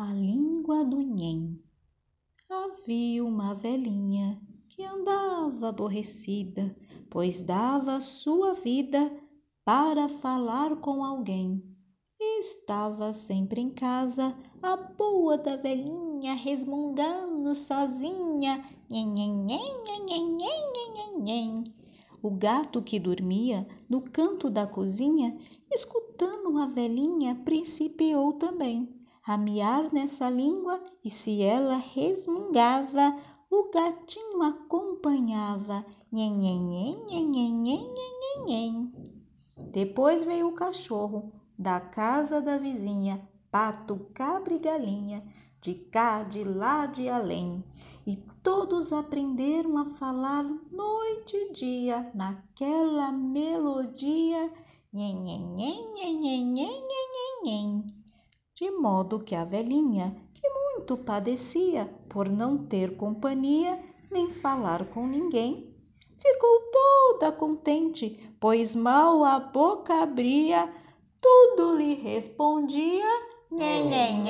a língua do nhen. Havia uma velhinha que andava aborrecida, pois dava sua vida para falar com alguém. Estava sempre em casa a boa da velhinha resmungando sozinha. Nhen, nhen, nhen, nhen, nhen, nhen, O gato que dormia no canto da cozinha, escutando a velhinha, principiou também a miar nessa língua e se ela resmungava, o gatinho acompanhava. Nhen, nhen, nhen, nhen, nhen, nhen, nhen. Depois veio o cachorro da casa da vizinha, pato, cabra e galinha, de cá, de lá, de além. E todos aprenderam a falar noite e dia naquela melodia. Nhen, nhen, nhen. De modo que a velhinha, que muito padecia por não ter companhia nem falar com ninguém, ficou toda contente, pois mal a boca abria tudo lhe respondia nhen,